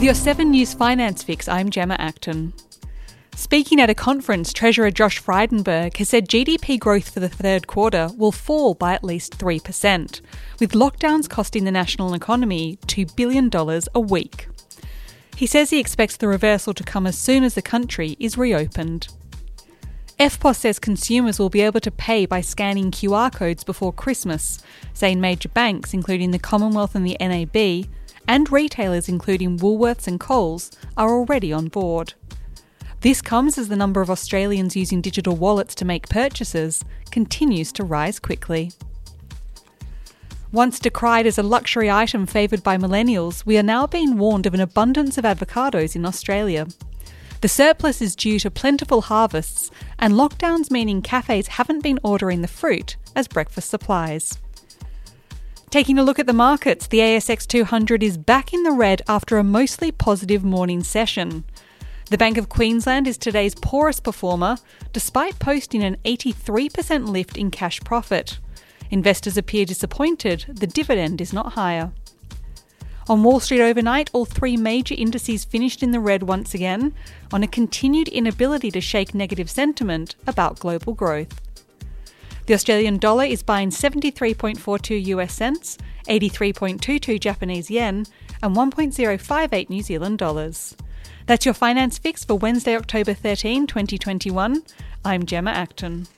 With your 7 News Finance Fix, I'm Gemma Acton. Speaking at a conference, Treasurer Josh Frydenberg has said GDP growth for the third quarter will fall by at least 3%, with lockdowns costing the national economy $2 billion a week. He says he expects the reversal to come as soon as the country is reopened. EFTPOS says consumers will be able to pay by scanning QR codes before Christmas, saying major banks, including the Commonwealth and the NAB, and retailers, including Woolworths and Coles, are already on board. This comes as the number of Australians using digital wallets to make purchases continues to rise quickly. Once decried as a luxury item favoured by millennials, we are now being warned of an abundance of avocados in Australia. The surplus is due to plentiful harvests, and lockdowns meaning cafes haven't been ordering the fruit as breakfast supplies. Taking a look at the markets, the ASX 200 is back in the red after a mostly positive morning session. The Bank of Queensland is today's poorest performer, despite posting an 83% lift in cash profit. Investors appear disappointed the dividend is not higher. On Wall Street overnight, all three major indices finished in the red once again on a continued inability to shake negative sentiment about global growth. The Australian dollar is buying 73.42 US cents, 83.22 Japanese yen, and 1.058 New Zealand dollars. That's your finance fix for Wednesday, October 13, 2021. I'm Gemma Acton.